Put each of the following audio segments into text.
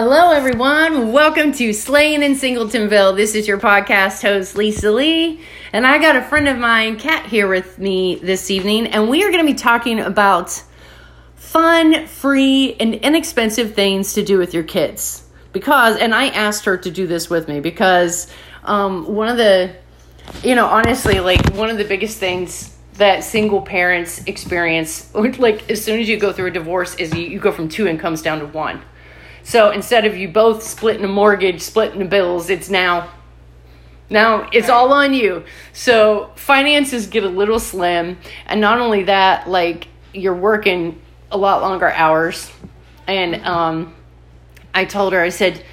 Hello, everyone. Welcome to Slaying in Singletonville. This is your podcast host, Lisa Lee, and I got a friend of mine, Kat, here with me this evening, and we are going to be talking about fun, free, and inexpensive things to do with your kids. Because, and I asked her to do this with me because um, one of the, you know, honestly, like one of the biggest things that single parents experience, like as soon as you go through a divorce, is you, you go from two incomes down to one so instead of you both splitting a mortgage, splitting the bills, it's now now it's all on you. So finances get a little slim, and not only that, like you're working a lot longer hours. And um, I told her, I said,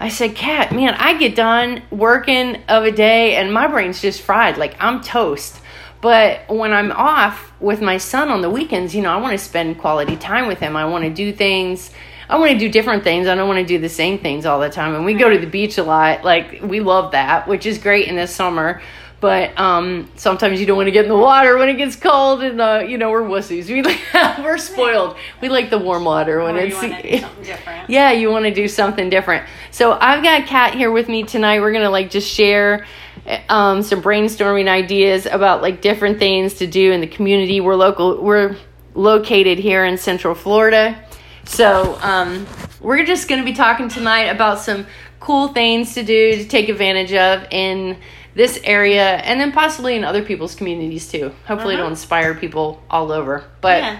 I said, Kat, man, I get done working of a day, and my brain's just fried. Like I'm toast. But when I'm off with my son on the weekends, you know, I want to spend quality time with him. I want to do things I want to do different things. I don't want to do the same things all the time. And we go to the beach a lot. Like we love that, which is great in the summer. But um, sometimes you don't want to get in the water when it gets cold, and uh, you know we're wussies. We like, we're spoiled. We like the warm water when Or it's you wanna do something different. yeah, you want to do something different. So I've got Kat here with me tonight. We're gonna like just share um, some brainstorming ideas about like different things to do in the community. We're local. We're located here in Central Florida. So um, we're just gonna be talking tonight about some cool things to do to take advantage of in this area and then possibly in other people's communities too. Hopefully it'll Uh-huh. inspire people all over. But Yeah.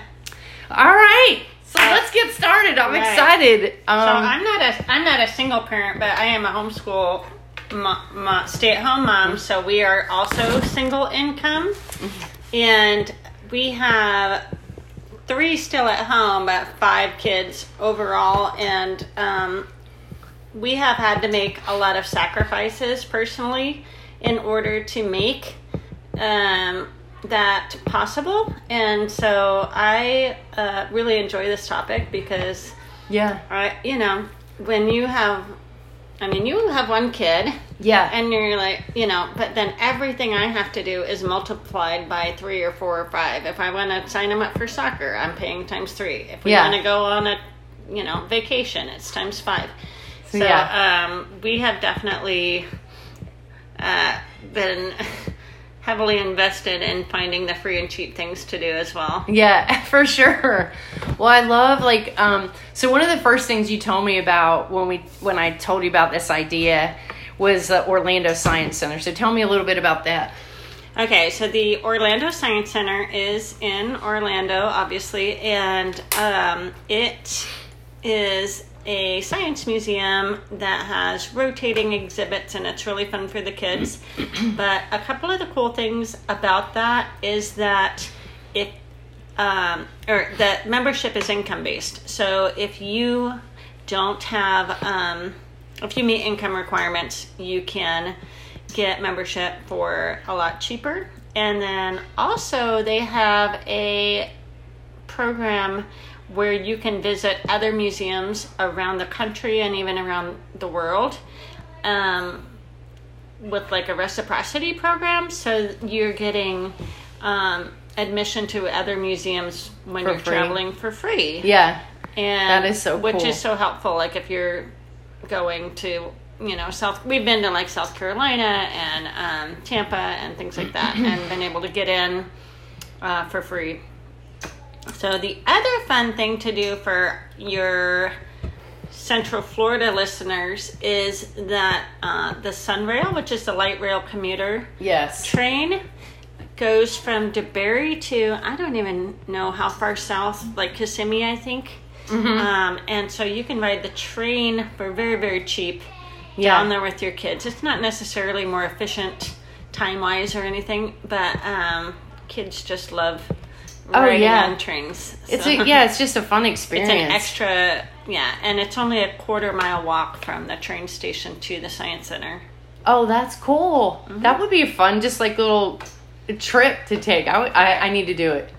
all right. So Uh, let's get started. I'm right. excited. Um, So I'm not a I'm not a single parent, but I am a homeschool mo- mo- stay at home mom. So we are also single income, and we have three still at home, but five kids overall, and um, we have had to make a lot of sacrifices personally in order to make um, that possible. And so I uh, really enjoy this topic because yeah. I, you know, when you have, I mean, you have one kid Yeah. and you're like, you know, but then everything I have to do is multiplied by three or four or five. If I want to sign them up for soccer, I'm paying times three. If we Yeah. want to go on a, you know, vacation, it's times five. So, yeah. um, we have definitely uh, been heavily invested in finding the free and cheap things to do as well. Yeah, for sure. Well, I love like um so one of the first things you told me about when we when I told you about this idea was the Orlando Science Center. So tell me a little bit about that. Okay, so the Orlando Science Center is in Orlando, obviously, and um, it is a science museum that has rotating exhibits, and it's really fun for the kids. but a couple of the cool things about that is that if um, or that membership is income based. So if you don't have, um, if you meet income requirements, you can get membership for a lot cheaper. And then also they have a program where you can visit other museums around the country and even around the world. Um, with like a reciprocity program, so you're getting um, admission to other museums when For you're free. traveling for free. Yeah. and That is so which cool. is so helpful. Like if you're going to you know South, we've been to like South Carolina and um, Tampa and things like that, and been able to get in uh, for free. So the other fun thing to do for your Central Florida listeners is that uh, the Sunrail, which is the light rail commuter Yes. train, goes from DeBary to I don't even know how far south, like Kissimmee, I think. Um, and so you can ride the train for very very cheap Yeah. down there with your kids. It's not necessarily more efficient time wise or anything, but um, kids just love Oh, yeah. on trains. It's a, yeah, it's just a fun experience. it's an extra, yeah, and it's only a quarter mile walk from the train station to the science center. Oh, that's cool. Mm-hmm. That would be a fun, just like little trip to take. I, would- I, I need to do it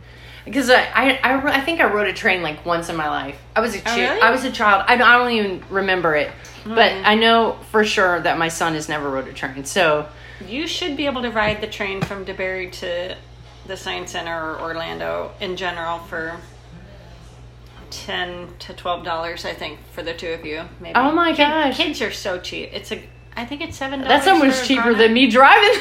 because I, I, I, I think I rode a train like once in my life. I was a chi- Oh, really? I was a child. I, don't- I don't even remember it, but Mm. I know for sure that my son has never rode a train. So You should be able to ride the train from DeBary to the Science Center or Orlando in general for ten to twelve dollars, I think, for the two of you. Maybe. Oh my gosh. Kids are so cheap. It's a. I think it's seven. That's almost cheaper than me driving.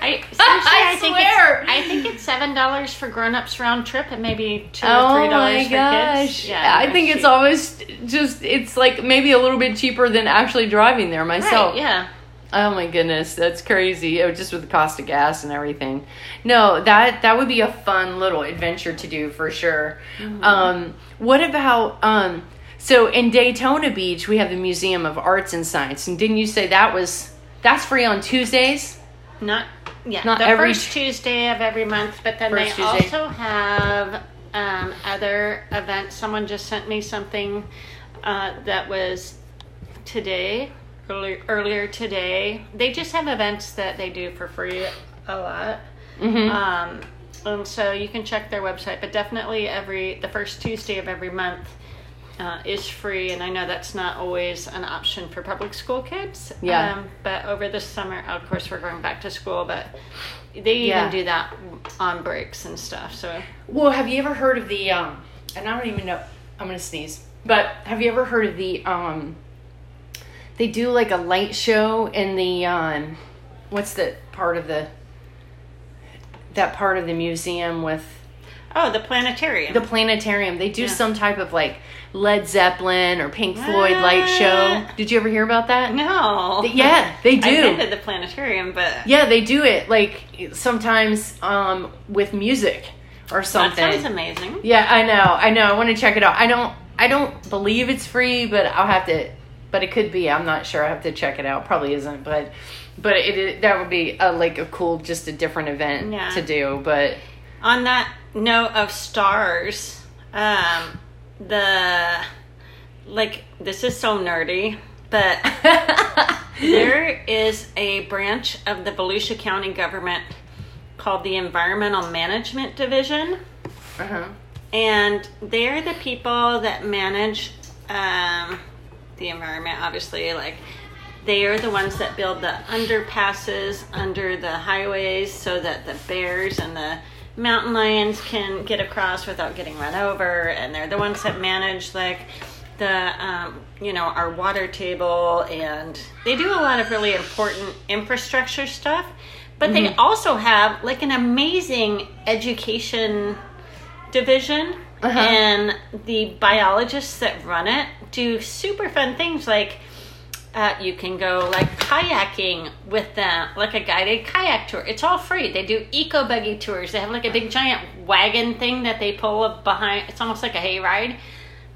I, I I, think swear. it's, I think it's seven dollars for grown-ups round trip and maybe two or oh three dollars for kids. Yeah, I think it's cheap. almost just it's like maybe a little bit cheaper than actually driving there myself. Right, yeah. Oh my goodness, that's crazy. Oh, just with the cost of gas and everything. No, that that would be a fun little adventure to do for sure. Mm-hmm. Um, what about um? So in Daytona Beach, we have the Museum of Arts and Science, and didn't you say that was that's free on Tuesdays? Not yeah. Not the every first Tuesday of every month, but then they Tuesday. also have um, other events. Someone just sent me something uh, that was today, earlier earlier today. They just have events that they do for free a lot. Mm-hmm. Um, and so you can check their website, but definitely every the first Tuesday of every month uh, is free. And I know that's not always an option for public school kids. Yeah. Um, but over the summer, of course, we're going back to school, but they even Yeah. do that on breaks and stuff. So Well, have you ever heard of the um and I don't even know I'm gonna sneeze. But have you ever heard of the um they do like a light show in the um what's the part of the that part of the museum with oh, the planetarium. the planetarium. They do Yeah. some type of like Led Zeppelin or Pink Floyd light show. Did you ever hear about that? no. Yeah, they do. I've been to the planetarium, but Yeah, they do it like sometimes um with music or something. that sounds amazing. Yeah, I know. I know. I want to check it out. I don't I don't believe it's free, but I'll have to but it could be. I'm not sure. I have to check it out. Probably isn't, but but it, it that would be a, like a cool just a different event Yeah. to do, but On that note of stars, um, the like this is so nerdy, but there is a branch of the Volusia County government called the Environmental Management Division, uh-huh. and they're the people that manage um, the environment. Obviously, like they are the ones that build the underpasses under the highways so that the bears and the mountain lions can get across without getting run over and they're the ones that manage like the um, you know our water table and they do a lot of really important infrastructure stuff but they also have like an amazing education division Uh-huh. and the biologists that run it do super fun things like uh, you can go like kayaking with them, like a guided kayak tour. It's all free. They do eco buggy tours. They have like a big giant wagon thing that they pull up behind. It's almost like a hayride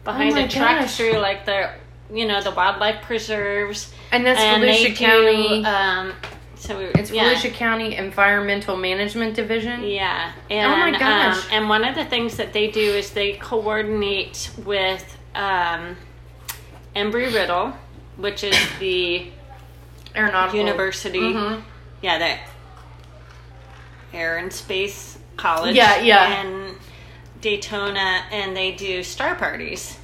behind Oh a truck through like the you know the wildlife preserves. And that's and Volusia they do, County. Um, so we, it's yeah. Volusia County Environmental Management Division. Yeah. And, Oh my gosh. Um, and one of the things that they do is they coordinate with um, Embry Riddle, which is the Aeronautical university. Mhm. Yeah, the Air and Space College. Yeah, yeah. In Daytona, and they do star parties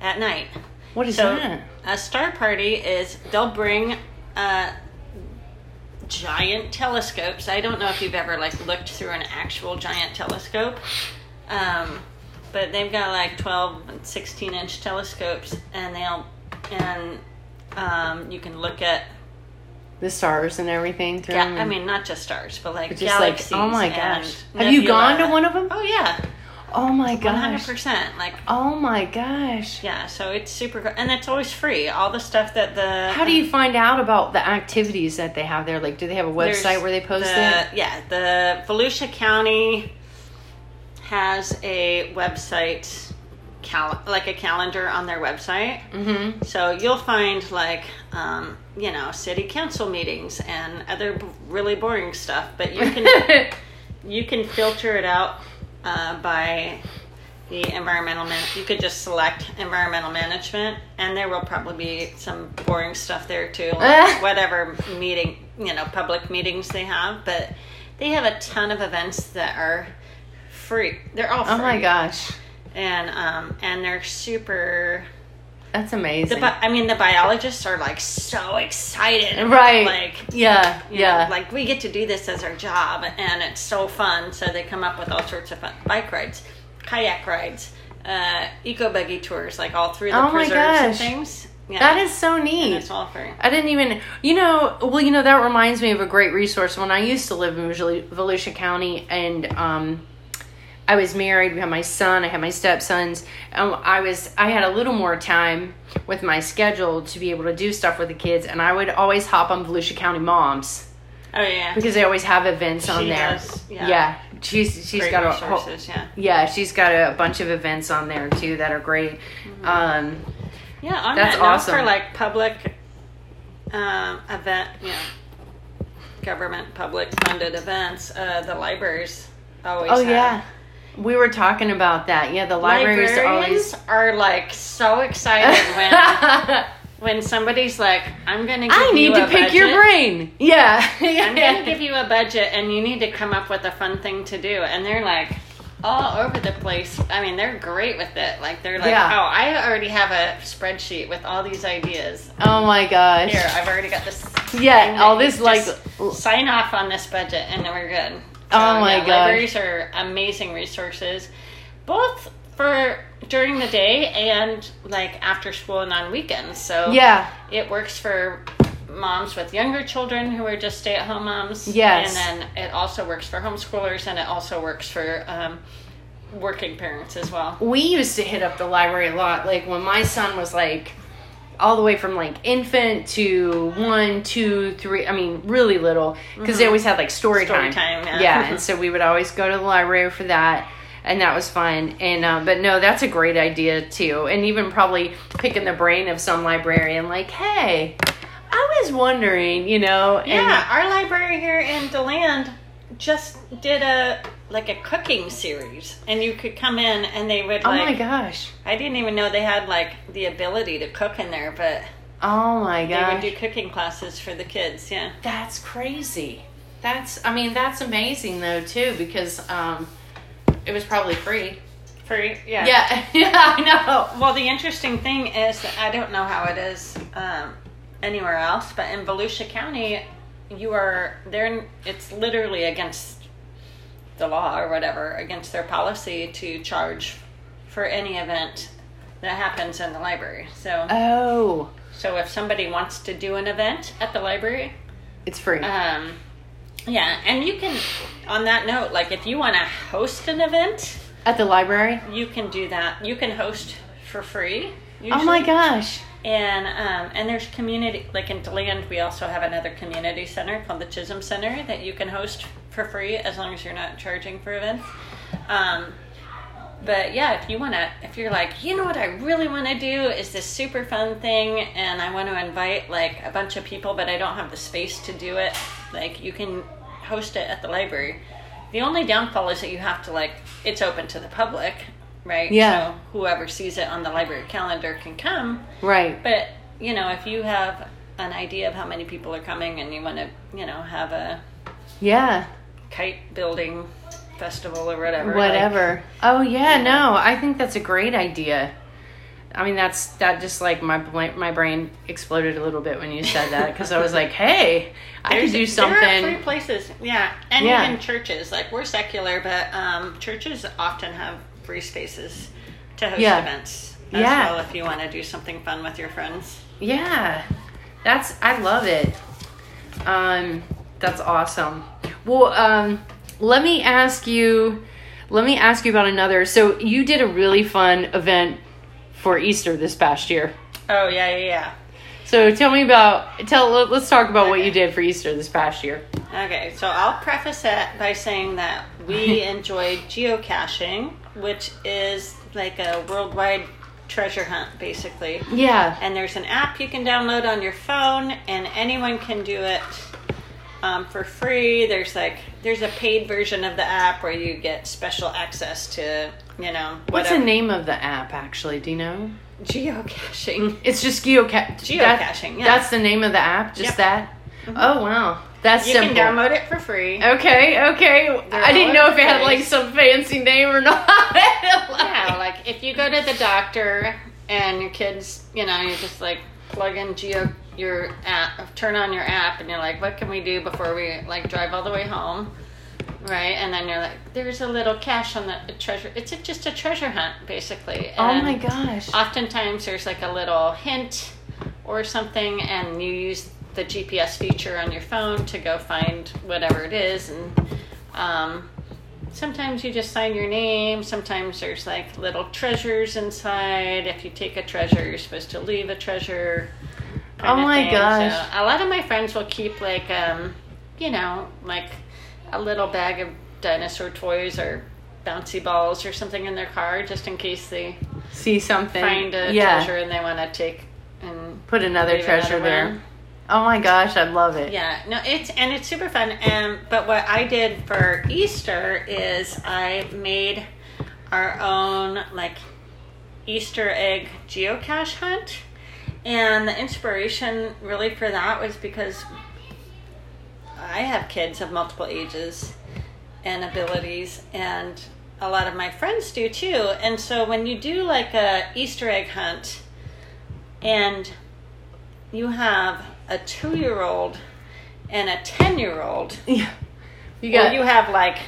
at night. What is So that? a star party is they'll bring uh, giant telescopes. I don't know if you've ever like looked through an actual giant telescope, um, but they've got like twelve and sixteen inch telescopes, and they'll and um, you can look at The stars and everything through yeah. I mean not just stars, but like It's just like, oh my gosh. Have you gone to one of them? Oh yeah, Oh my gosh. 100%. Like Oh my gosh. yeah, so it's super, cool. and it's always free. All the stuff that the How do you find out about the activities that they have there? Like, do they have a website where they post the, it? Yeah, the Volusia County has a website, cal- like a calendar on their website. Mm-hmm. So you'll find like, um, you know, city council meetings and other b- really boring stuff, but you can you can filter it out uh, by the environmental man. You could just select environmental management, and there will probably be some boring stuff there too, like whatever meeting you know public meetings they have. But they have a ton of events that are free. They're all free. oh my gosh. And um and they're super. That's The amazing. bi- I mean, the biologists are like so excited, right. Like yeah. Yeah. know, like we get to do this as our job and it's so fun so they come up with all sorts of fun bike rides kayak rides uh, eco buggy tours, like all through the Oh preserves and things. Yeah, That is so and neat. it's all free. I didn't even, you know, well, you know, that reminds me of a great resource. When I used to live in Volusia County and um, I was married, we had my son, I had my stepsons, and I was, I had a little more time with my schedule to be able to do stuff with the kids, and I would always hop on Volusia County Moms Oh yeah, because they always have events on She there. does, yeah. she's she's great got a whole. Yeah, yeah, she's got a bunch of events on there too that are great. Mm-hmm. Um, yeah. On That's awesome. for like public um, event, you know, government public funded events, uh, the libraries always. oh have. yeah, we were talking about that. Yeah, the libraries Librarians always. are like so excited when when somebody's like, "I'm going to give I you need to pick your brain. Yeah. I'm going to give you a budget, and you need to come up with a fun thing to do." And they're like all over the place. I mean, they're great with it. Like they're like, Yeah. "Oh, I already have a spreadsheet with all these ideas. oh my gosh. Here, I've already got this." Yeah, all this like. sign off on this budget, and then we're good. Oh my yeah, gosh. Libraries are amazing resources, both for during the day and like after school and on weekends. So Yeah. it works for moms with younger children who are just stay at home moms. Yes. And then it also works for homeschoolers and it also works for um, working parents as well. We used to hit up the library a lot. Like when my son was like all the way from like infant to one, two, three. I mean, really little because they always had like story, Mm-hmm. Story time. time, yeah. and so we would always go to the library for that. And that was fun. And uh, but no, that's a great idea too. And even probably picking the brain of some librarian, like, hey, I was wondering, you know, and Yeah, our library here in Deland just did a like a cooking series, and you could come in and they would Like, oh my gosh, I didn't even know they had like the ability to cook in there, but oh my god. they would do cooking classes for the kids. Yeah, that's crazy. That's, I mean, that's amazing though too because um, it was probably free. free. Yeah. Yeah, yeah, I know. Well, the interesting thing is that I don't know how it is um, anywhere else, but in Volusia County, you are there. It's literally against the law or whatever, against their policy to charge for any event that happens in the library. So, Oh, so if somebody wants to do an event at the library, it's free. um, yeah, and you can. On that note, like if you want to host an event, At the library? you can do that. You can host for free. Oh my gosh. And um, and there's community like in Deland, we also have another community center called the Chisholm Center that you can host for free as long as you're not charging for events. Um, but yeah, if you want to, if you're like, you know what I really want to do is this super fun thing, and I want to invite like a bunch of people, but I don't have the space to do it, like you can host it at the library. The only downfall is that you have to like, it's open to the public, right? Yeah. So whoever sees it on the library calendar can come. Right. But you know, if you have an idea of how many people are coming and you want to, you know, have a Yeah. Kite building festival or whatever, like- Whatever. oh yeah, Yeah. no, I think that's a great idea. I mean, that's that just like my my brain exploded a little bit when you said that because I was like, hey, I could do something. There are free places, yeah, and Yeah. even churches. Like we're secular, but um, churches often have free spaces to host Yeah. events as Yeah. well if you want to do something fun with your friends. Yeah, that's I love it. Um, that's awesome. Well, um, let me ask you. Let me ask you about another. So you did a really fun event for Easter this past year. Oh yeah, yeah, yeah. So tell me about tell. let- Let's talk about what you did for Easter this past year. Okay, so I'll preface it by saying that we enjoyed geocaching, which is like a worldwide treasure hunt, basically. Yeah. And there's an app you can download on your phone, and anyone can do it um, for free. There's like there's a paid version of the app where you get special access to you know What's the name of the app actually? Do you know? geocaching. It's just geoca- Geocaching, that- yeah. That's the name of the app. Just Yep. that. Oh wow, that's simple. You simple. can download it for free. Okay, okay. They're I didn't know if it had like some fancy name or not. Yeah, like if you go to the doctor and your kids, you know, you just like plug in geo your app, turn on your app, and you're like, what can we do before we like drive all the way home? right? And then you're like, there's a little cache on the treasure. It's a, just a treasure hunt, basically. Oh my gosh. Oftentimes, there's like a little hint or something, and you use the GPS feature on your phone to go find whatever it is. And um, sometimes you just sign your name. Sometimes there's like little treasures inside. If you take a treasure, you're supposed to leave a treasure. Oh my thing. gosh. So a lot of my friends will keep like, um, you know, like a little bag of dinosaur toys or bouncy balls or something in their car just in case they See something. find a yeah. treasure and they want to take and Put another treasure another there. one. Oh my gosh, I love it. Yeah, no, it's and it's super fun. And but what I did for Easter is I made our own like Easter egg geocache hunt, and the inspiration really for that was because I have kids of multiple ages and abilities, and a lot of my friends do too. And so when you do like a Easter egg hunt, and you have a two-year-old and a ten-year-old, Yeah. You or got you have like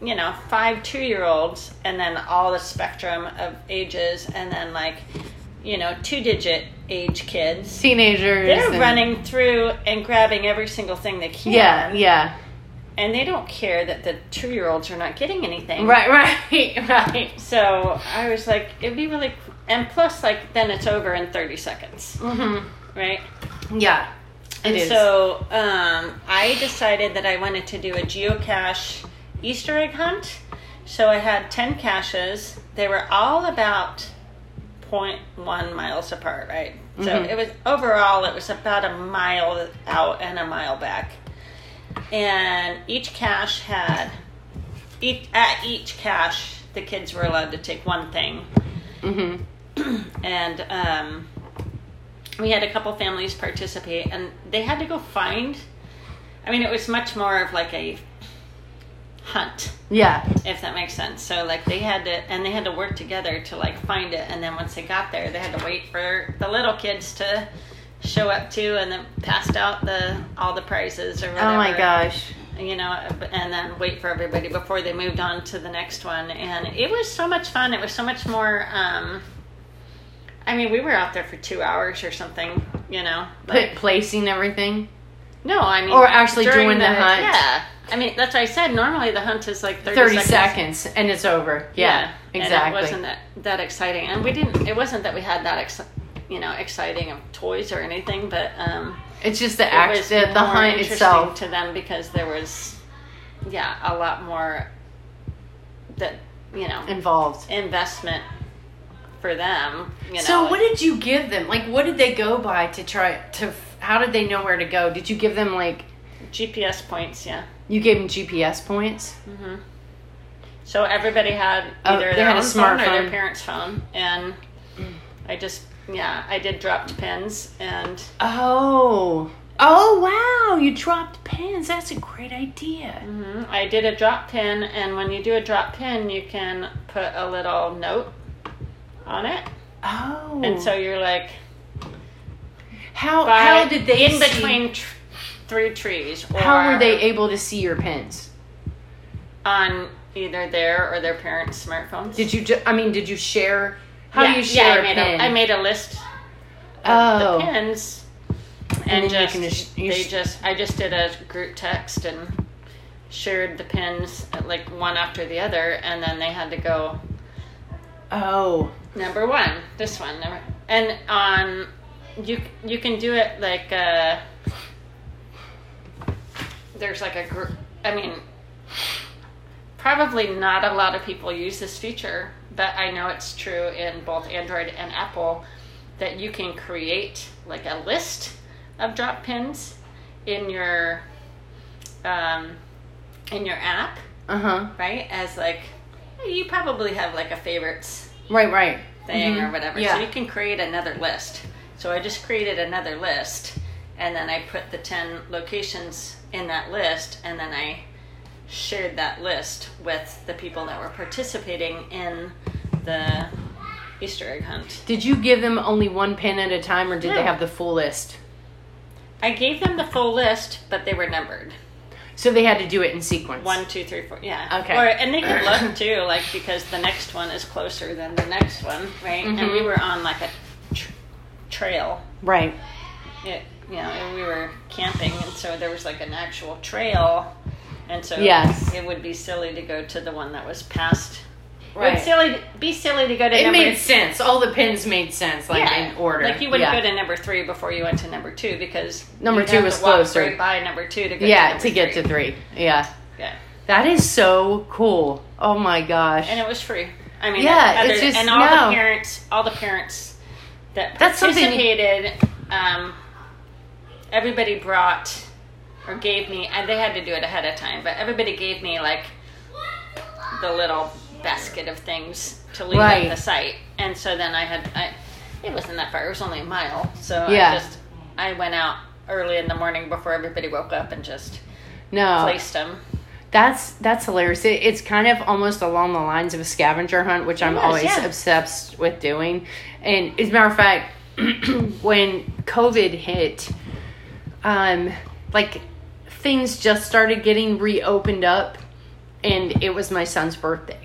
you know five two-year-olds, and then all the spectrum of ages, and then like you know two-digit age kids. teenagers. They're and- running through and grabbing every single thing they can. Yeah, yeah. And they don't care that the two year olds are not getting anything. Right, right, right. So I was like, it'd be really, and plus, like, then it's over in 30 seconds, Mm-hmm. right? Yeah. And is. so um, I decided that I wanted to do a geocache Easter egg hunt. So I had 10 caches. They were all about 0.1 miles apart, right? So Mhm. it was overall, it was about a mile out and a mile back. And each cache had, each, at each cache, the kids were allowed to take one thing mm-hmm. and um, we had a couple families participate and they had to go find i mean it was much more of like a hunt Yeah. if that makes sense so like they had to and they had to work together to like find it and then once they got there they had to wait for the little kids to show up too and then passed out the all the prizes or whatever Oh my gosh. you know, and then wait for everybody before they moved on to the next one. And it was so much fun. It was so much more. Um, I mean, we were out there for two hours or something, you know. Put placing everything. no, I mean, Or actually doing the hunt. Yeah, I mean that's what I said. Normally the hunt is like thirty, 30 seconds. seconds. and it's over. Yeah, and exactly. it wasn't that that exciting, and we didn't. It wasn't that we had that, ex- you know, exciting of toys or anything, but. um it's just the it act, the, the hunt interesting itself. to them because there was yeah a lot more that you know involved. investment for them you know So what did you give them? Like what did they go by to try to how did they know where to go? Did you give them like gps points yeah you gave them GPS points? so everybody had Oh, either they their had a own phone or their parents phone and i just yeah i did dropped pins and Oh. Oh wow, you dropped pins. That's a great idea. mhm, i did a drop pin and when you do a drop pin you can put a little note on it Oh. and so you're like how how did they in see- between tr- three trees or How were they able to see your pins? on either their or their parents' smartphones? Did you? Ju- I mean, did you share? How yeah, do you share yeah, I made pin? A, I made a list of Oh. the pins, and, you just can just- you they sh- just I just did a group text and shared the pins like one after the other, and then they had to go oh. number one, this one, number, and on you you can do it like uh, there's like a group. I mean, probably not a lot of people use this feature, but I know it's true in both Android and Apple that you can create like a list of drop pins in your um, in your app, Uh huh. right? As like you probably have like a favorites Right. Right. thing Mhm. or whatever. Yeah. So you can create another list. So I just created another list and then I put the 10 locations in that list and then I shared that list with the people that were participating in the Easter egg hunt. Did you give them only one pin at a time, or did they have the full list? I gave them the full list, but they were numbered. So they had to do it in sequence. One, two, three, four. Yeah. Okay. Or and they could look too, like because the next one is closer than the next one, right? And we Mhm. were on like a tr- trail. Right. It, you know, we were camping, and so there was like an actual trail, and so Yes. it would be silly to go to the one that was past. It Right. would silly be silly to go to It number. made sense. All the pins made sense, like yeah, in order. Like you wouldn't yeah. go to number three before you went to number two because Number two was closer. Right by number two to get yeah, to, get to three. Yeah. Yeah, That is so cool. Oh my gosh. and it was free. I mean, Yeah, other- it's just- and all no. the parents, all the parents that That's something- participated, um, everybody brought or gave me, and they had to do it ahead of time, but everybody gave me like the little basket of things to leave Right. at the site, and so then I had, I, it wasn't that far; it was only a mile, so Yeah. I just, I went out early in the morning before everybody woke up and just no. placed them. That's that's hilarious. It, it's kind of almost along the lines of a scavenger hunt, which I'm is, always yeah. obsessed with doing. And as a matter of fact, when COVID hit, um, like things just started getting reopened up, and it was my son's birthday,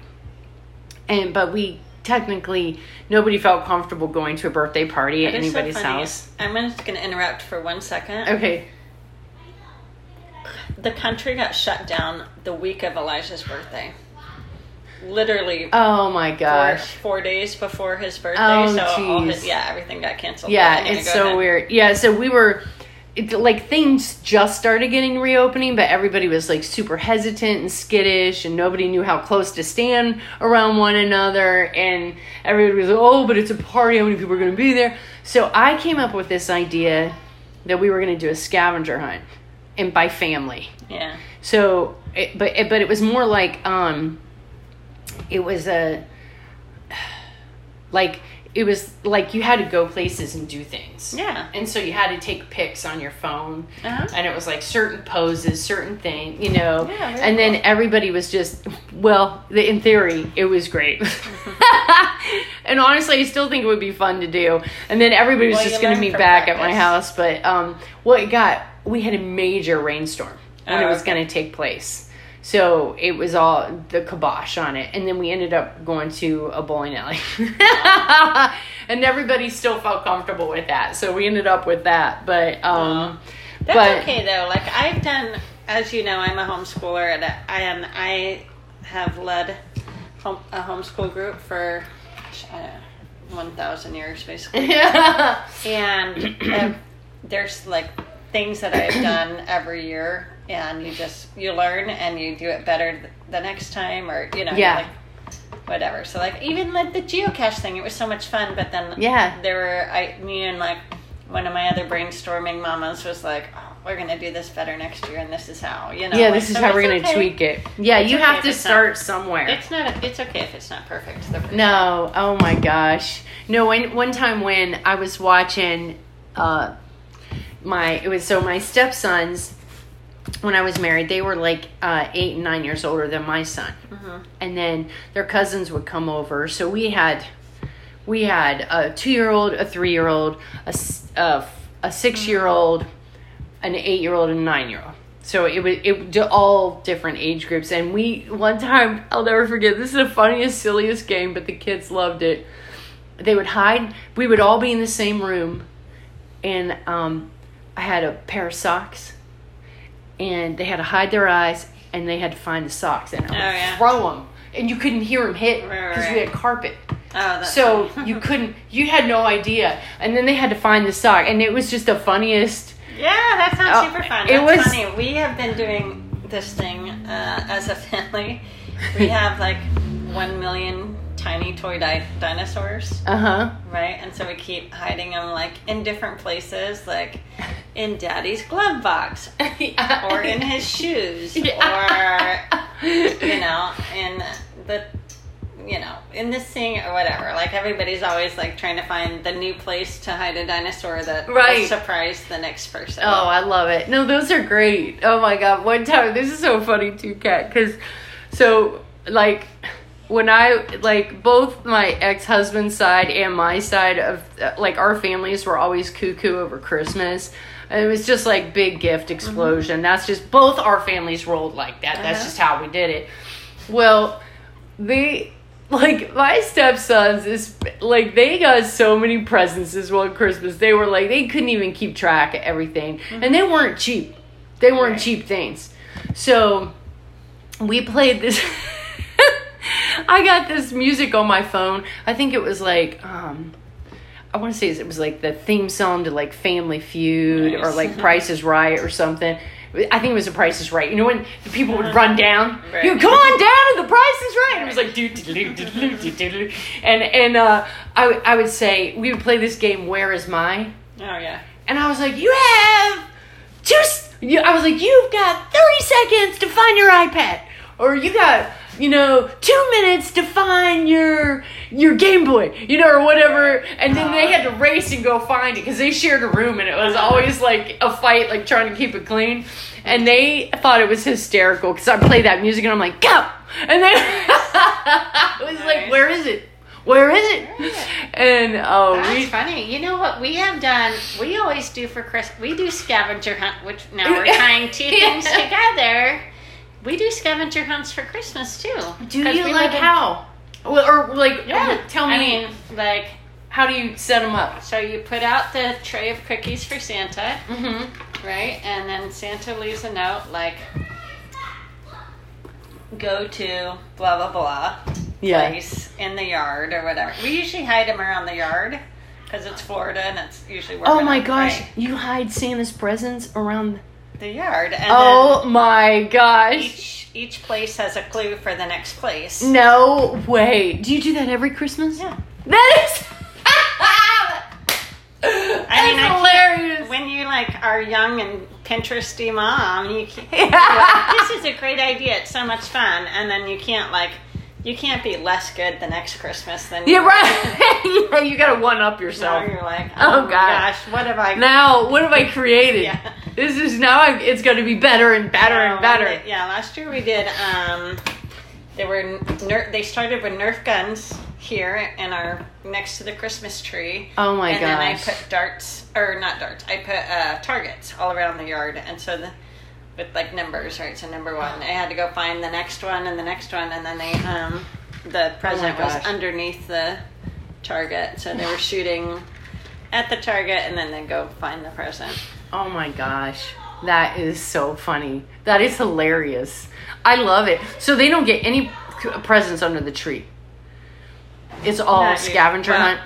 and but we technically nobody felt comfortable going to a birthday party at so anybody's funny. house. I'm just going to interrupt for one second. Okay. The country got shut down the week of Elijah's birthday. Literally Oh my gosh. four days before his birthday. Oh, so his, yeah, everything got canceled. Yeah, it's go so ahead. weird. Yeah, so we were it, like things just started getting reopening, but everybody was like super hesitant and skittish, and nobody knew how close to stand around one another. And everybody was like, "Oh, but it's a party. How many people are going to be there?" So I came up with this idea that we were going to do a scavenger hunt, and by family. Yeah. So, it, but it, but it was more like um, it was a like it was like you had to go places and do things. Yeah. And so you had to take pics on your phone, Uh-huh. and it was like certain poses, certain thing, you know. Yeah, and then everybody was just, well, the, in theory, it was great. and honestly, I still think it would be fun to do. And then everybody was Well, just going to meet back at my house. But um, well, it got we had a major rainstorm when Oh, it was okay. going to take place. So it was all the kibosh on it, and then we ended up going to a bowling alley, and everybody still felt comfortable with that. So we ended up with that, but um, That's but okay though. Like I've done, as you know, I'm a homeschooler, and I and I have led home, a homeschool group for uh, one thousand years, basically. yeah, and uh, there's like things that I've done every year, and you just you learn and you do it better the next time, or you know, Yeah. like whatever. So like even like the geocache thing, it was so much fun. But then Yeah. there were I me and like one of my other brainstorming mamas was like, oh, we're gonna do this better next year, and this is how you know. yeah. like, This is so how we're gonna okay. tweak it. Yeah, It's you okay have to it's not- start somewhere. It's not. It's okay if it's not perfect. No, oh my gosh. No, one one time when I was watching uh my it was so my stepsons when I was married, they were like uh, eight and nine years older than my son, Mhm. and then their cousins would come over. So we had we had a two year old, a three year old, a a six year old, an eight year old, and a nine year old. So it was it all different age groups, and we one time I'll never forget. This is the funniest, silliest game, but the kids loved it. They would hide. We would all be in the same room, and um, I had a pair of socks, and they had to hide their eyes, and they had to find the socks, and I would Oh, yeah. throw them, and you couldn't hear them hit because right, we had carpet. Oh, that's So you couldn't, you had no idea, and then they had to find the sock, and it was just the funniest. Yeah, that sounds Oh, super fun. it That's was- funny. We have been doing this thing uh, as a family. We have like one million tiny toy di- dinosaurs, Uh huh. right? And so we keep hiding them like in different places, like in Daddy's glove box, or in his shoes, Yeah. or you know, in the you know, in this thing or whatever. Like everybody's always like trying to find the new place to hide a dinosaur that will Right. surprise the next person. Oh, I love it. No, those are great. Oh my god, one time this is so funny too, Kat, because so like when I like both my ex husband's side and my side of like our families were always cuckoo over Christmas. And it was just like big gift explosion. That's just both our families rolled like that. That's Uh-huh. just how we did it. Well, the like my stepsons is like they got so many presents this one Christmas. They were like they couldn't even keep track of everything, and they weren't cheap. They weren't Right. cheap things. So we played this. I got this music on my phone. I think it was like um, I want to say it was like the theme song to like Family Feud or like Price is Right or something. I think it was the Price is Right. You know when the people would run down, Right. you come on down to the Price is Right. And it was like do do do do do. And and uh, I would- I would say we would play this game. Where is my? Oh yeah. And I was like, you have just. You, I was like, you've got thirty seconds to find your iPad, or you got you know two minutes to find your your Game Boy, you know, or whatever. And then they had to race and go find it because they shared a room, and it was uh-huh. always like a fight, like trying to keep it clean. And they thought it was hysterical because I play that music, and I'm like, go, and then I was like, where is it? Where is it? And oh, That's we funny. You know what we have done? We always do for Christmas. We do scavenger hunt, which now we're tying two things together. We do scavenger hunts for Christmas too. Do you like in- how? Well, or like, Yeah. tell me, I mean, like, how do you set them up? so you put out the tray of cookies for Santa, Mm-hmm. right? And then Santa leaves a note like, "Go to blah blah blah Yeah. place in the yard or whatever." We usually hide them around the yard because it's Florida and it's usually where Oh my gosh, right? you hide Santa's presents around. The yard. And Oh my gosh. each each place has a clue for the next place. No way. Do you do that every Christmas? Yeah. That is. I mean, hilarious. when you like are young and Pinteresty mom, you can't. Like, this is a great idea. It's so much fun, and then you can't like, you can't be less good the next Christmas than you Yeah, right. yeah, you gotta one up Now yourself. you're like, Oh, oh, my gosh, what have I? Now, what have I created? Yeah. This is now. I'm, it's going to be better and better and Um, better. Yeah, last year we did. Um, there were ner- they started with Nerf guns here in our next to the Christmas tree. Oh my god! and then I put darts or not darts. I put uh, targets all around the yard, and so the with like numbers, right? So number one, I had to go find the next one and the next one, and then they um the present was underneath the target, so they were shooting at the target, and then they go find the present. Oh my gosh. That is so funny. That is hilarious. I love it. So they don't get any presents under the tree. It's all Not scavenger well, hunt.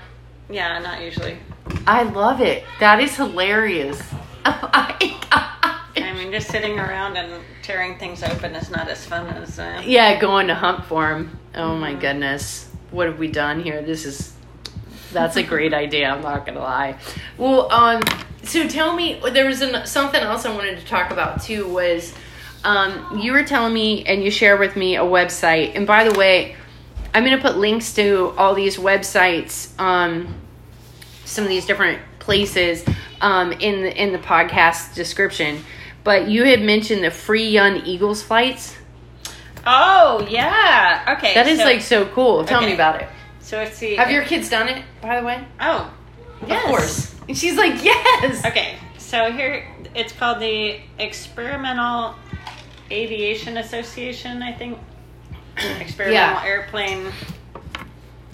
Yeah, not usually. I love it. That is hilarious. Just sitting around and tearing things open is not as fun as. Uh, yeah, going to hunt for him. Oh my goodness. What have we done here? This is that's a great idea. I'm not gonna lie. Well, um, so tell me, there was an, something else I wanted to talk about too. Was um, you were telling me and you share with me a website. And by the way, I'm gonna put links to all these websites, um, some of these different places um, in the in the podcast description. But you had mentioned the free Young Eagles flights. Oh yeah. Okay. That is so, like so cool. Tell me about it. So it's the. Have your kids done it, by the way? Oh. Yes. Of course. And she's like, yes. Okay. So here it's called the Experimental Aviation Association. I think. Experimental Yeah. Airplane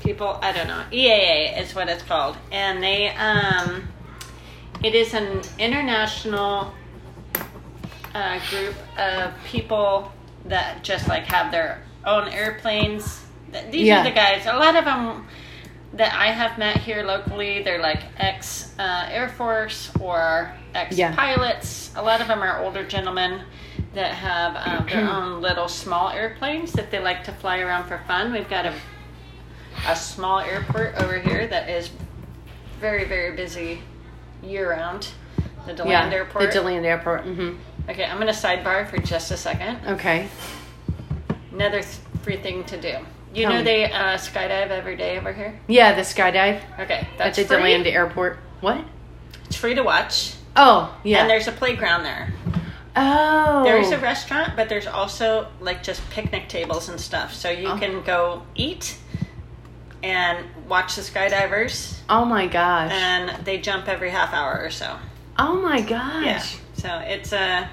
People. I don't know. EAA is what it's called, and they um, it is an international uh, group of people that just like have their own airplanes. These Yeah. are the guys. A lot of them that I have met here locally, they're like ex uh, Air Force or ex Yeah. pilots. A lot of them are older gentlemen that have um, their own little small airplanes that they like to fly around for fun. We've got a a small airport over here that is very very busy year round. The DeLand yeah, Airport. the Deland Airport. hmm Okay, I'm gonna sidebar for just a second. Okay. Another th- free thing to do. You Tell know me. they uh, skydive every day over here. Yeah, the skydive Okay, that's at that's the free. Deland Airport. What? It's free to watch, Oh, yeah. and there's a playground there. Oh. There's a restaurant, but there's also like just picnic tables and stuff. So you Oh. can go eat and watch the skydivers, Oh my gosh. and they jump every half hour or so. oh my gosh. Yeah. So it's uh,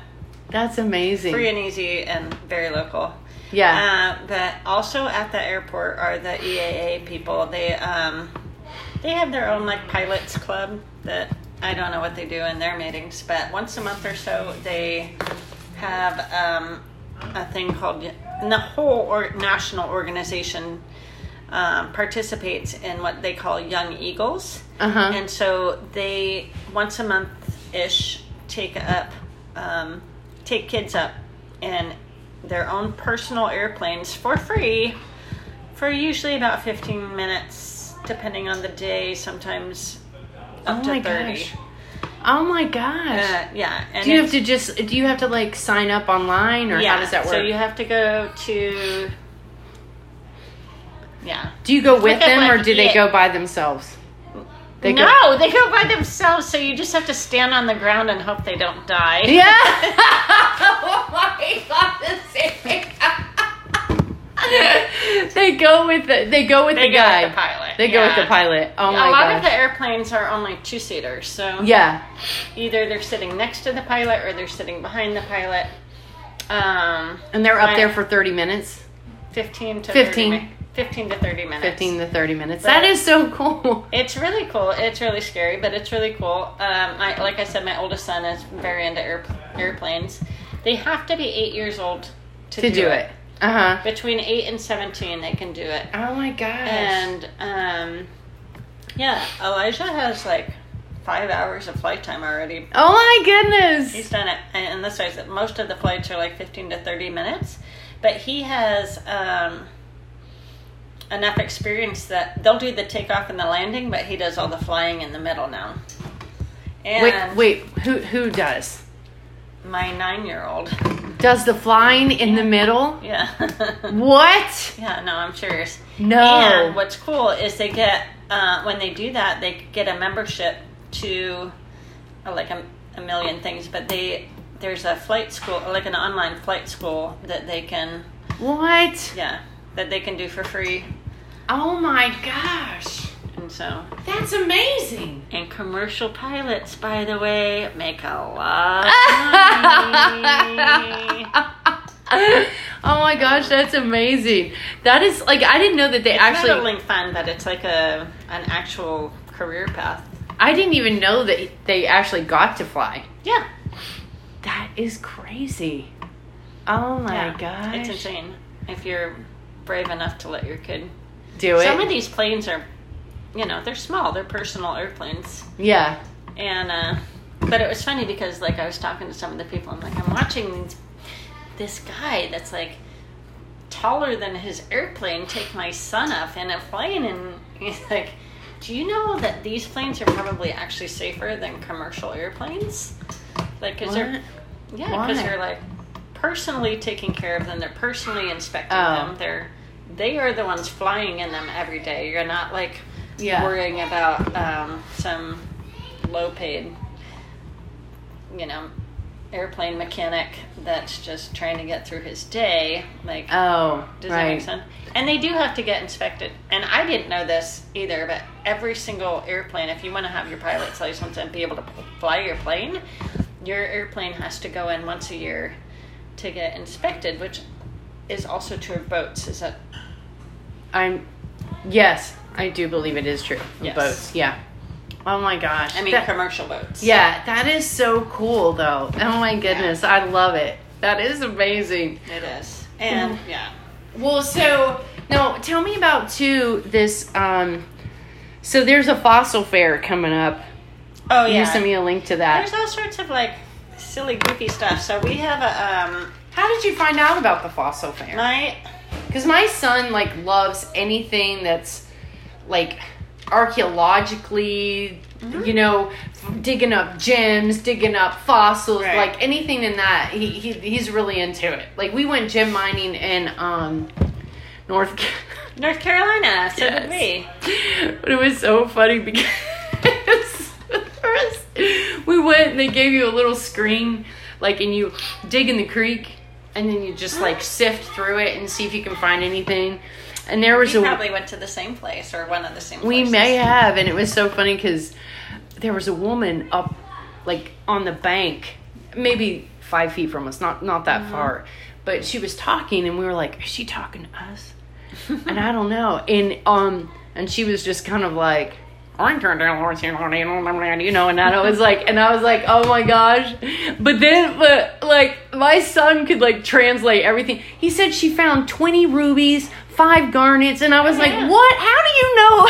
That's amazing. free and easy and very local. yeah. Uh, but also at the airport are the EAA people. They um, they have their own like pilots club that I don't know what they do in their meetings, but once a month or so they have um, a thing called and the whole or national organization um, participates in what they call Young Eagles. uh-huh. And so they once a month ish take up um, take kids up in their own personal airplanes for free for usually about 15 minutes depending on the day sometimes up Oh to my 30 gosh. oh my gosh. uh, yeah and do you have to just do you have to like sign up online or yeah how does that work? so you have to go to yeah do you go with it them or like do they go by themselves? They no, go, they go by themselves, so you just have to stand on the ground and hope they don't die. Yeah. oh my god, They go with the they go with they the go guy. With the pilot. They yeah. go with the pilot. Oh my god. A lot gosh. of the airplanes are only two seaters, so Yeah. Either they're sitting next to the pilot or they're sitting behind the pilot. Um, and they're up there for 30 minutes. 15 to 15. 30. 15 to 30 minutes. 15 to 30 minutes. But that is so cool. It's really cool. It's really scary, but it's really cool. Um, I, like I said, my oldest son is very into airplanes. They have to be eight years old to, to do, do, it. it. Uh huh. Between eight and 17, they can do it. Oh my gosh. And um, yeah, Elijah has like five hours of flight time already. Oh my goodness. He's done it. And, and this way, most of the flights are like 15 to 30 minutes. But he has. Um, enough experience that they'll do the takeoff and the landing, but he does all the flying in the middle now. And wait, wait, who who does? my nine year old. Does the flying in the middle? Yeah. What? yeah, no, I'm serious. No. And what's cool is they get, uh, when they do that, they get a membership to uh, like a, a million things, but they, there's a flight school, like an online flight school that they can What? Yeah, that they can do for free. Oh my gosh. And so, That's amazing. and commercial pilots, by the way, make a lot of money. oh my gosh, that's amazing. That is like I didn't know that they It's actually not only fun, but it's like a an actual career path. I didn't even know that they actually got to fly. Yeah, That is crazy. Oh my yeah, gosh. it's insane. If you're brave enough to let your kid, Do it. some of these planes are, you know, they're small. They're personal airplanes. yeah. And uh, but it was funny because like I was talking to some of the people. I'm like, I'm watching this guy that's like taller than his airplane take my son up in a plane, and he's like, "Do you know that these planes are probably actually safer than commercial airplanes? Like, cause they're yeah, because they're like personally taking care of them. They're personally inspecting Oh. them. They're they are the ones flying in them every day. You're not like Yeah. worrying about um, some low paid, you know, airplane mechanic that's just trying to get through his day. Like, Oh, does that make sense? And they do have to get inspected. And I didn't know this either, but every single airplane, if you want to have your pilot's license and be able to fly your plane, your airplane has to go in once a year to get inspected, which is also true of boats. Is that I'm yes, I do believe it is true. Yes. Boats, yeah. Oh my gosh. I mean, That- commercial boats. yeah, that is so cool though. Oh my goodness, I love it. That is amazing. It is. And Mm-hmm. yeah. Well, so now tell me about too this. Um, so there's a fossil fair coming up. Oh yeah. You yeah. sent me a link to that. There's all sorts of like silly, goofy stuff. So we have a um, How did you find out about the fossil fair? my Because my son like loves anything that's like archaeologically, Mm-hmm. you know, digging up gems, digging up fossils, Right. like anything in that. He, he he's really into it. Like we went gem mining in um North. North Carolina. So Yes. did we. but it was so funny because first we went and they gave you a little screen like and you dig in the creek, and then you just like sift through it and see if you can find anything. And there was We a probably went to the same place or one of the same we places. may have, and it was so funny because there was a woman up, like on the bank, maybe five feet from us, not not that far, but she was talking, and we were like, "Is she talking to us?" and I don't know, and um, and she was just kind of like. I'm turned down, you know, and I was like, and I was like, oh my gosh. But then, but like, my son could like translate everything. He said she found 20 rubies, five garnets, and I was like, Yeah. what? How do you know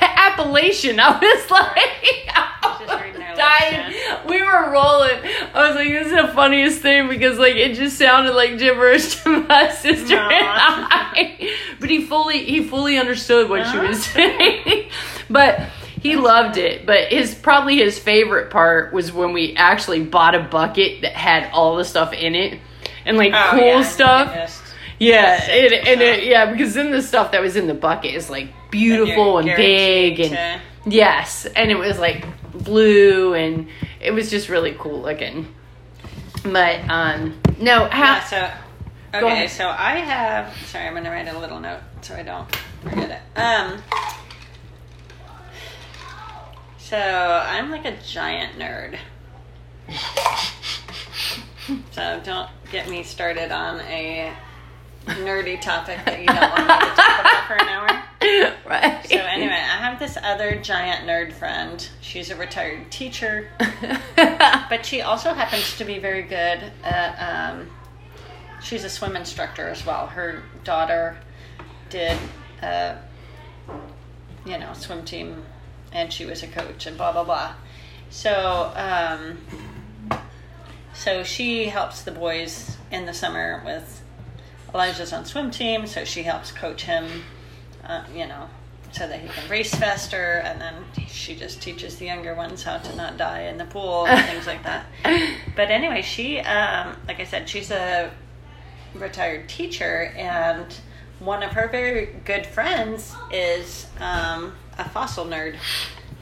Appalachian? I was like, I was dying. We were rolling. I was like, this is the funniest thing because like it just sounded like gibberish to my sister and I. But he fully he fully understood what she was saying. But he loved it. But his probably his favorite part was when we actually bought a bucket that had all the stuff in it and like Oh, cool yeah, stuff. Yeah, it, and it, yeah, because then the stuff that was in the bucket is like beautiful and, you're big and to- yes, and it was like blue and it was just really cool looking. But um, no, how? Yeah, so okay, so I have sorry, I'm gonna write a little note so I don't forget it. Um so I'm like a giant nerd. So don't get me started on a nerdy topic that you don't want me to talk about for an hour. right. So anyway, I have this other giant nerd friend. She's a retired teacher, but she also happens to be very good at um, she's a swim instructor as well her daughter did uh, you know swim team and she was a coach and blah blah blah. So um, so she helps the boys in the summer with elijah's on swim team so she helps coach him uh, you know so that he can race faster and then she just teaches the younger ones how to not die in the pool and things like that. But anyway she um, like i said she's a retired teacher and one of her very good friends is um, a fossil nerd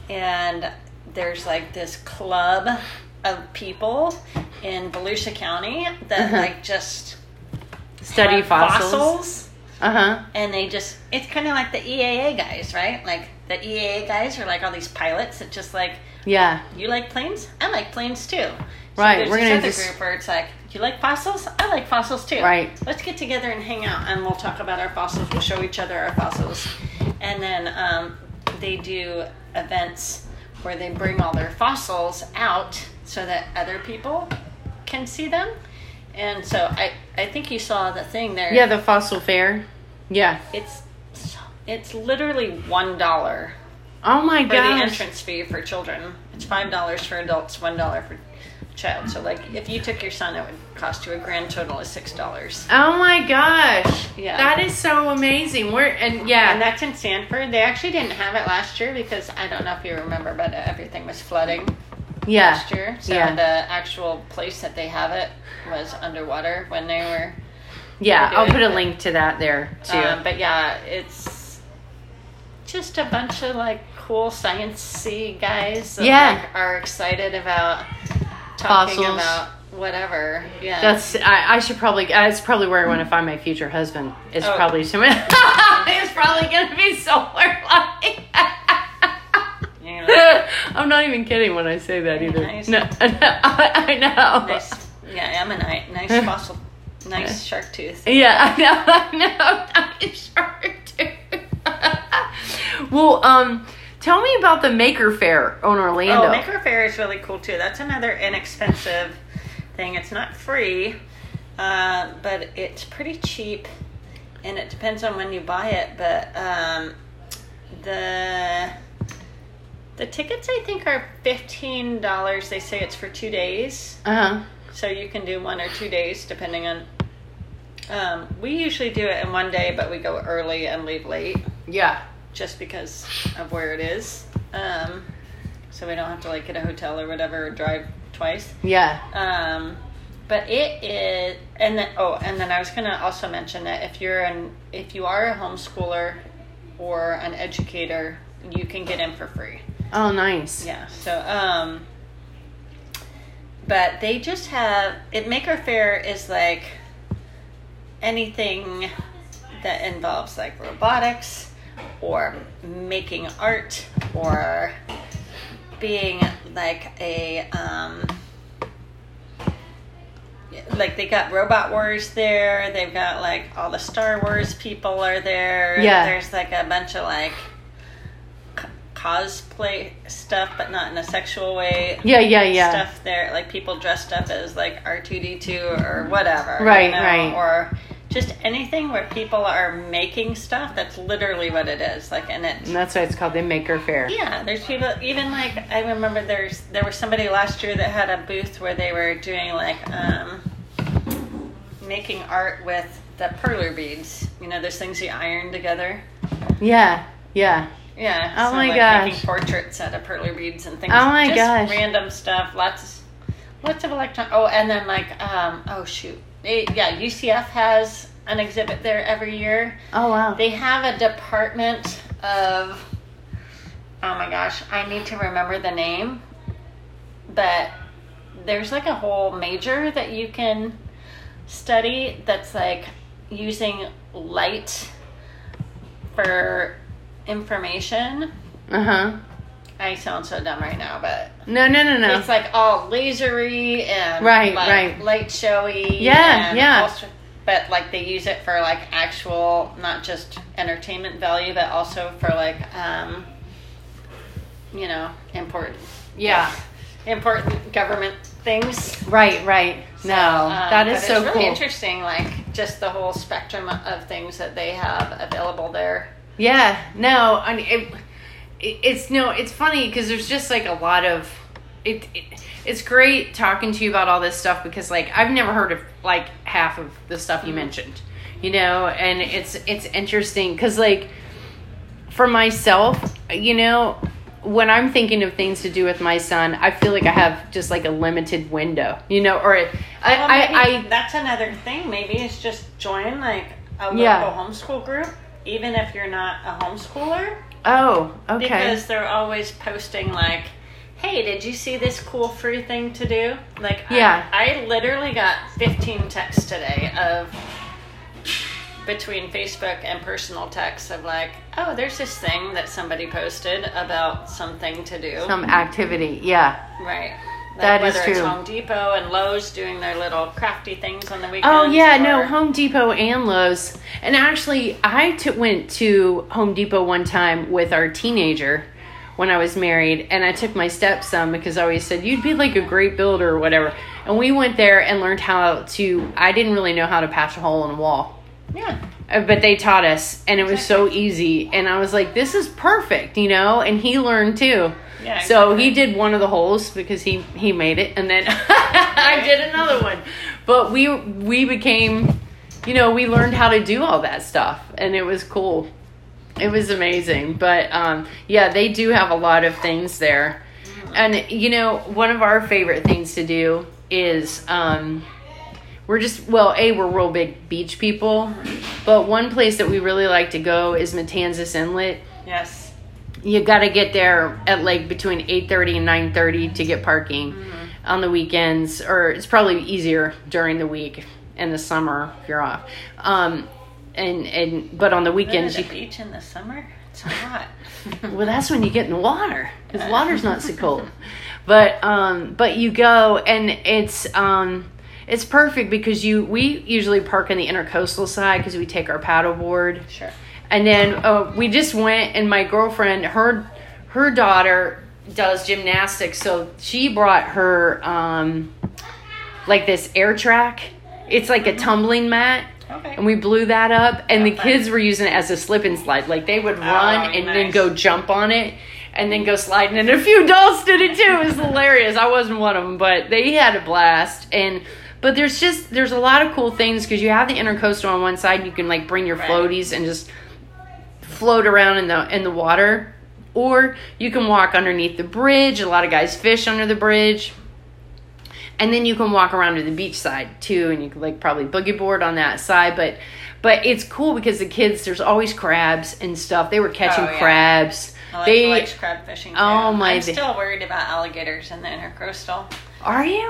and there's like this club of people in volusia county that Uh-huh. like just Study fossils. Uh huh. and they just it's kind of like the EAA guys, right? Like the EAA guys are like all these pilots that just like Yeah. you like planes, I like planes too. So Right, There's we're this gonna other just- group where it's like you like fossils, I like fossils too. Right. Let's get together and hang out, and we'll talk about our fossils. We'll show each other our fossils, and then um, they do events where they bring all their fossils out so that other people can see them. And so I, I think you saw the thing there. Yeah, the fossil fair. Yeah. It's it's literally one dollar Oh my god! for the entrance fee for children. It's five dollars for adults, one dollar for child. So like if you took your son, it would cost you a grand total of six dollars. Oh my gosh. Yeah. That is so amazing. We're and yeah. And that's in Sanford. They actually didn't have it last year because I don't know if you remember, but everything was flooding yeah. last year. So Yeah. the actual place that they have it was underwater when they were. Yeah, I'll put a it. link to that there too. Um, but yeah, it's just a bunch of like cool sciencey guys that Yeah. like, are excited about talking Fossils. about whatever. Yeah, That's I, I should probably that's probably where I want to find my future husband. It's Oh. probably some it's probably gonna be somewhere like You know, I'm not even kidding when I say that either. Nice. No, I, I know. nice, yeah, ammonite, nice fossil, nice shark tooth. Yeah, I know, I know. I'm sure too. well, um, tell me about the Maker Faire on Orlando. Oh, Maker Faire is really cool too. That's another inexpensive thing. It's not free, uh, but it's pretty cheap, and it depends on when you buy it. But um, the the tickets I think are fifteen dollars. They say it's for two days, Uh huh. so you can do one or two days depending on. Um, we usually do it in one day, but we go early and leave late Yeah. Just because of where it is. Um, so we don't have to like get a hotel or whatever or drive twice. Yeah. Um, but it is, and then oh, and then I was gonna also mention that if you're an if you are a homeschooler or an educator, you can get in for free. Oh, nice. Yeah. So um, but they just have it. Maker Faire is like anything that involves like robotics or making art or being like a um, like they got robot wars there they've got like all the star wars people are there Yeah. there's like a bunch of like c- cosplay stuff but not in a sexual way Yeah, yeah, yeah. stuff there like people dressed up as like r2d2 or whatever you Right, know, right. or just anything where people are making stuff that's literally what it is like and it And that's why it's called the Maker Faire. yeah, there's people. Even like I remember, there's there was somebody last year that had a booth where they were doing like um, making art with the perler beads. You know, those things you iron together. Yeah, yeah. Yeah. Oh so, my like, gosh. Making portraits out of perler beads and things. Oh my just gosh. Random stuff. Lots. Lots of electron. Oh, and then like um. Oh shoot. They, yeah, UCF has an exhibit there every year. Oh wow. They have a department of oh my gosh, I need to remember the name. But there's like a whole major that you can study that's like using light for information. Uh huh. I sound so dumb right now, but No, no, no, no. it's like all lasery and Right, like, right. light showy. Yeah, and yeah. also- but like they use it for like actual, not just entertainment value, but also for like, um, you know, important, yeah. important government things. Right, right. No, Um, that is so it's really cool. interesting, like just the whole spectrum of things that they have available there. Yeah, no, I mean, it, it's no, it's funny because there's just like a lot of it, it. It's great talking to you about all this stuff because like I've never heard of like half of the stuff you mm-hmm. mentioned, you know, and it's it's interesting because like for myself, you know, when I'm thinking of things to do with my son, I feel like I have just like a limited window, you know, or I Well, maybe I, I that's another thing. Maybe it's just join like a local Yeah. homeschool group, even if you're not a homeschooler. Oh okay because they're always posting like hey did you see this cool free thing to do like Yeah. I, literally got 15 texts today of between facebook and personal texts of like oh there's this thing that somebody posted about something to do some activity, yeah. right That is whether it's true. home depot and lowes doing their little crafty things on the weekends Oh yeah, no, Home Depot and Lowe's. And actually, I t- went to Home Depot one time with our teenager when I was married, and I took my stepson because I always said you'd be like a great builder or whatever. And we went there and learned how to. I didn't really know how to patch a hole in a wall. yeah Uh, But they taught us, and it was so easy. And I was like, "This is perfect," you know. And he learned too. Yeah, So exactly. he did one of the holes because he he made it, and then I did another one. But we we became, you know, we learned how to do all that stuff, and it was cool. It was amazing. But um, yeah, they do have a lot of things there, and you know, one of our favorite things to do is. Um, we're just well, a we're real big beach people, but one place that we really like to go is Matanzas Inlet yes you got to get there at like between 8.30 and 9.30 to get parking on the weekends or it's probably easier during the week in the summer if you're off. Um and and but on the weekends you beach in the summer? It's hot. Well that's when you get in the water because the water's not so cold. But um but you go and it's um it's perfect because you we usually park on the intercoastal side because we take our paddleboard. Sure and then uh, we just went, and my girlfriend, her her daughter does gymnastics, so she brought her um, like this air track. It's like a tumbling mat, okay and we blew that up. And the Oh, kids were using it as a slip and slide. Like they would run and then go jump on it. And then go sliding, and a few adults did it too. It was hilarious. I wasn't one of them, but they had a blast. And but there's just there's a lot of cool things because you have the intercoastal on one side. You can like bring your Right. floaties and just float around in the in the water or you can walk underneath the bridge a lot of guys fish under the bridge and then you can walk around to the beach side too and you can like probably boogie board on that side but but it's cool because the kids there's always crabs and stuff they were catching Oh, yeah. crabs I like, They- likes crab fishing. Oh, too. Oh, my I'm still worried about alligators in the intercoastal. Are you?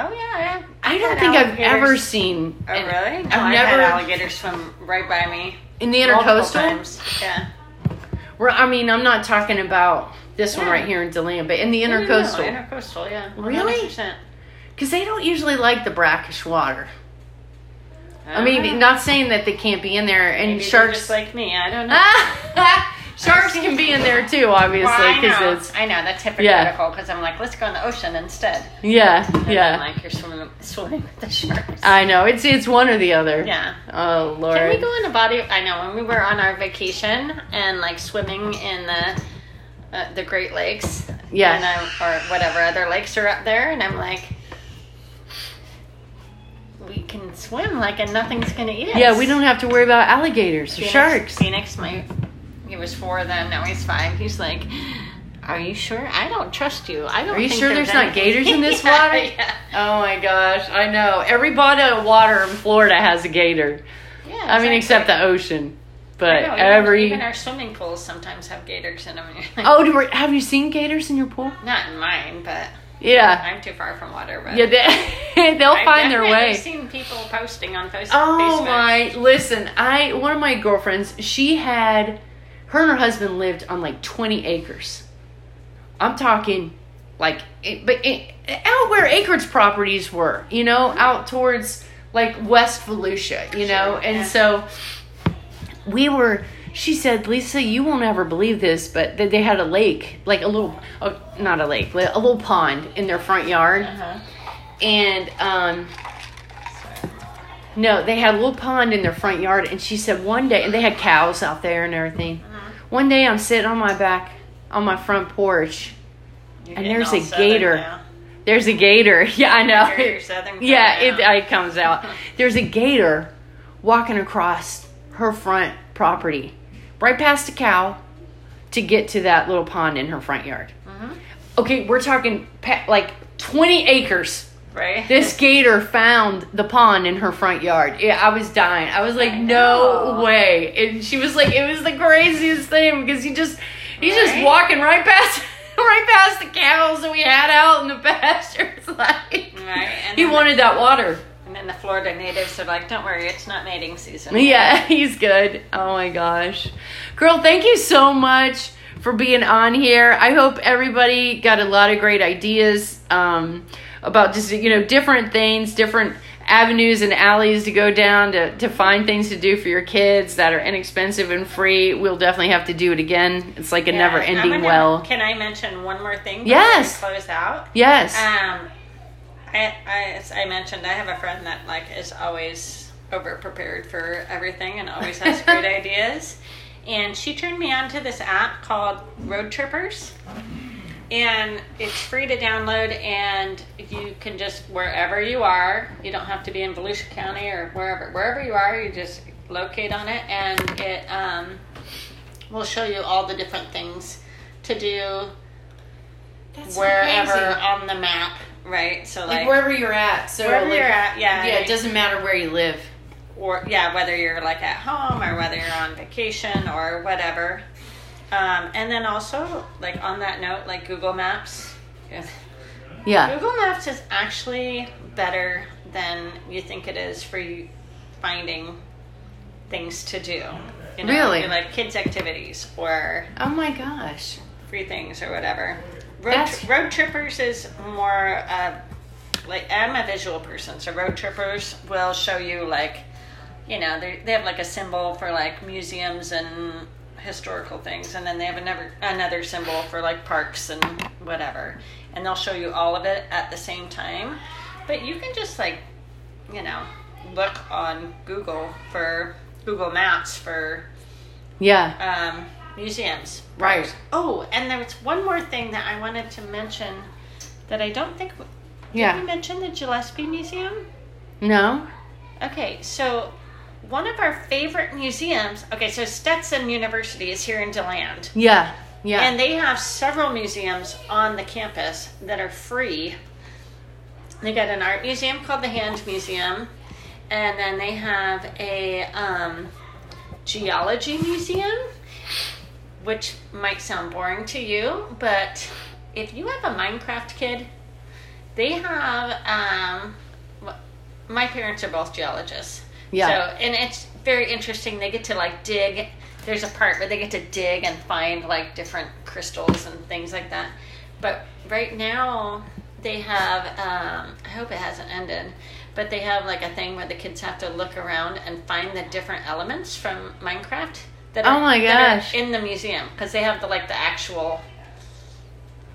Oh yeah, I don't think I've ever seen. Oh really? No, I've I've never had alligators swim right by me. In the intercoastal. Yeah. Where I mean, I'm not talking about this one right here in DeLand, but in the No, no, no, intercoastal, intercoastal, yeah. Really? 100%. because they don't usually like the brackish water. I mean, Uh-huh. not saying that they can't be in there, and Maybe sharks. like me. I don't know. Sharks can be in there too, obviously, because know. it's I know that's Yeah. hypocritical because I'm like, let's go in the ocean instead. yeah, And then, yeah. like you're swimming, swimming with the sharks. I know it's it's one or the other. yeah. Oh lord. Can we go in a body? I know when we were on our vacation and like swimming in the uh, the Great Lakes. Yeah. And or whatever other lakes are up there, and I'm like, we can swim like and nothing's gonna eat us. Yeah, we don't have to worry about alligators or Phoenix, sharks. Phoenix, my he was four then. Now he's five. He's like. Are you sure? I don't trust you. I don't. Are you sure there's not gators in this Yeah, water? Yeah. Oh my gosh, I know. Every body of water in Florida has a gator. Yeah, I mean, except the ocean. But know, every even, our swimming pools sometimes have gators in them. oh, do we- have you seen gators in your pool? not in mine, but Yeah, I'm too far from water. But yeah. They, they'll I've find their way. Seen people posting on oh Facebook. Oh my! Listen, I one of my girlfriends. She had her and her husband lived on like twenty acres. I'm talking like, it, but it, out where acreage properties were, you know, out towards like West Volusia, you know, Sure, and yeah. so we were. She said, "Lisa, you won't ever believe this, but that they had a lake, like a little, oh, not a lake, like a little pond in their front yard, Uh-huh. and um." No, they had a little pond in their front yard, and she said one day, and they had cows out there and everything. Uh-huh. One day, I'm sitting on my back, on my front porch. You're And there's a gator. now. There's a gator. Yeah, I know. Your southern yeah, it, it comes out. There's a gator walking across her front property, right past a cow, to get to that little pond in her front yard. Mhm. Okay, we're talking like 20 acres Right. this gator found the pond in her front yard. Yeah, I was dying. I was like, I no way. And she was like, it was the craziest thing because he just he's just walking right past right past the cows that we had out in the pastures. Like Right. And he wanted that water. And then the Florida natives are like, "Don't worry, it's not mating season." Yeah, he's good. Oh my gosh. Girl, thank you so much for being on here. I hope everybody got a lot of great ideas um, about just, you know, different things, different avenues and alleys to go down to, to find things to do for your kids that are inexpensive and free. We'll definitely have to do it again. It's like a Yeah, never ending gonna- well. Can I mention one more thing? before Yes. we Close out. Yes. Um, I, I, as I mentioned, I have a friend that like is always over prepared for everything and always has great ideas. And she turned me on to this app called Roadtrippers. And it's free to download, and you can just wherever you are. You don't have to be in Volusia County or wherever wherever you are. You just locate on it, and it um, will show you all the different things to do That's wherever crazy. on the map, right? So like, Like wherever you're at. So wherever like- you're at, yeah, Yeah, it doesn't matter where you live. or yeah, whether you're like at home or whether you're on vacation or whatever. Um, and then also, like on that note, like Google Maps. Yeah. Google Maps is actually better than you think it is for you finding things to do. You know, Really? like kids' activities or Oh my gosh. free things or whatever. Road, That's- Roadtrippers is more uh, like I'm a visual person, so Roadtrippers will show you like, you know, they they have like a symbol for like museums and historical things, and then they have another another symbol for like parks and whatever, and they'll show you all of it at the same time. But you can just like, you know, look on Google for Google Maps for Yeah. um, museums. Right. Oh, and there was one more thing that I wanted to mention that I don't think. Did Yeah. we mention the Gillespie Museum? No? Okay, so one of our favorite museums. Okay, so Stetson University is here in DeLand. Yeah. Yeah. And they have several museums on the campus that are free. They got an art museum called the Hand Museum, and then they have a um, geology museum, which might sound boring to you, but if you have a Minecraft kid, they have. Um, my parents are both geologists. Yeah. So, and it's very interesting. They get to like dig. There's a part where they get to dig and find like different crystals and things like that. But right now, they have. Um, I hope it hasn't ended. But they have like a thing where the kids have to look around and find the different elements from Minecraft that Oh my are gosh. in the museum because they have the like the actual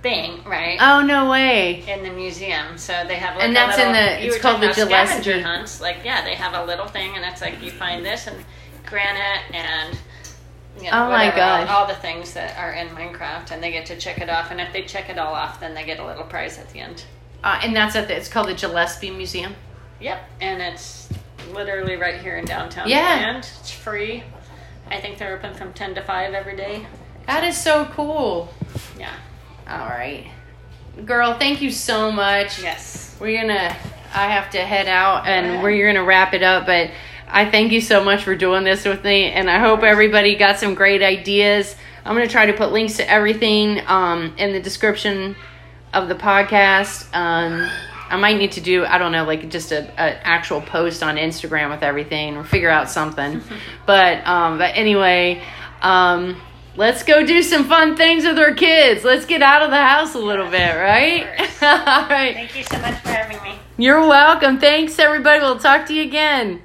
thing right Oh no way. in the museum. So they have like And a that's in the- it's called the Gillespie. hunts. Like yeah, they have a little thing, and it's like you find this and granite and. You know, Oh my whatever, gosh. All, all the things that are in Minecraft, and they get to check it off. And if they check it all off, then they get a little prize at the end. Uh, and that's at the, it's called the Gillespie Museum. Yep, and it's literally right here in downtown. Yeah. and it's free. I think they're open from ten to five every day. That is so cool. Yeah. All right. Girl, thank you so much. Yes. We're gonna I have to head out and we're gonna wrap it up, but I thank you so much for doing this with me and I hope everybody got some great ideas. I'm gonna try to put links to everything um, in the description of the podcast. Um, I might need to do I don't know like just a, a actual post on Instagram with everything or figure out something. but um, but anyway, um, let's go do some fun things with our kids. Let's get out of the house a little bit, right? All right. Thank you so much for having me. You're welcome. Thanks, everybody. We'll talk to you again.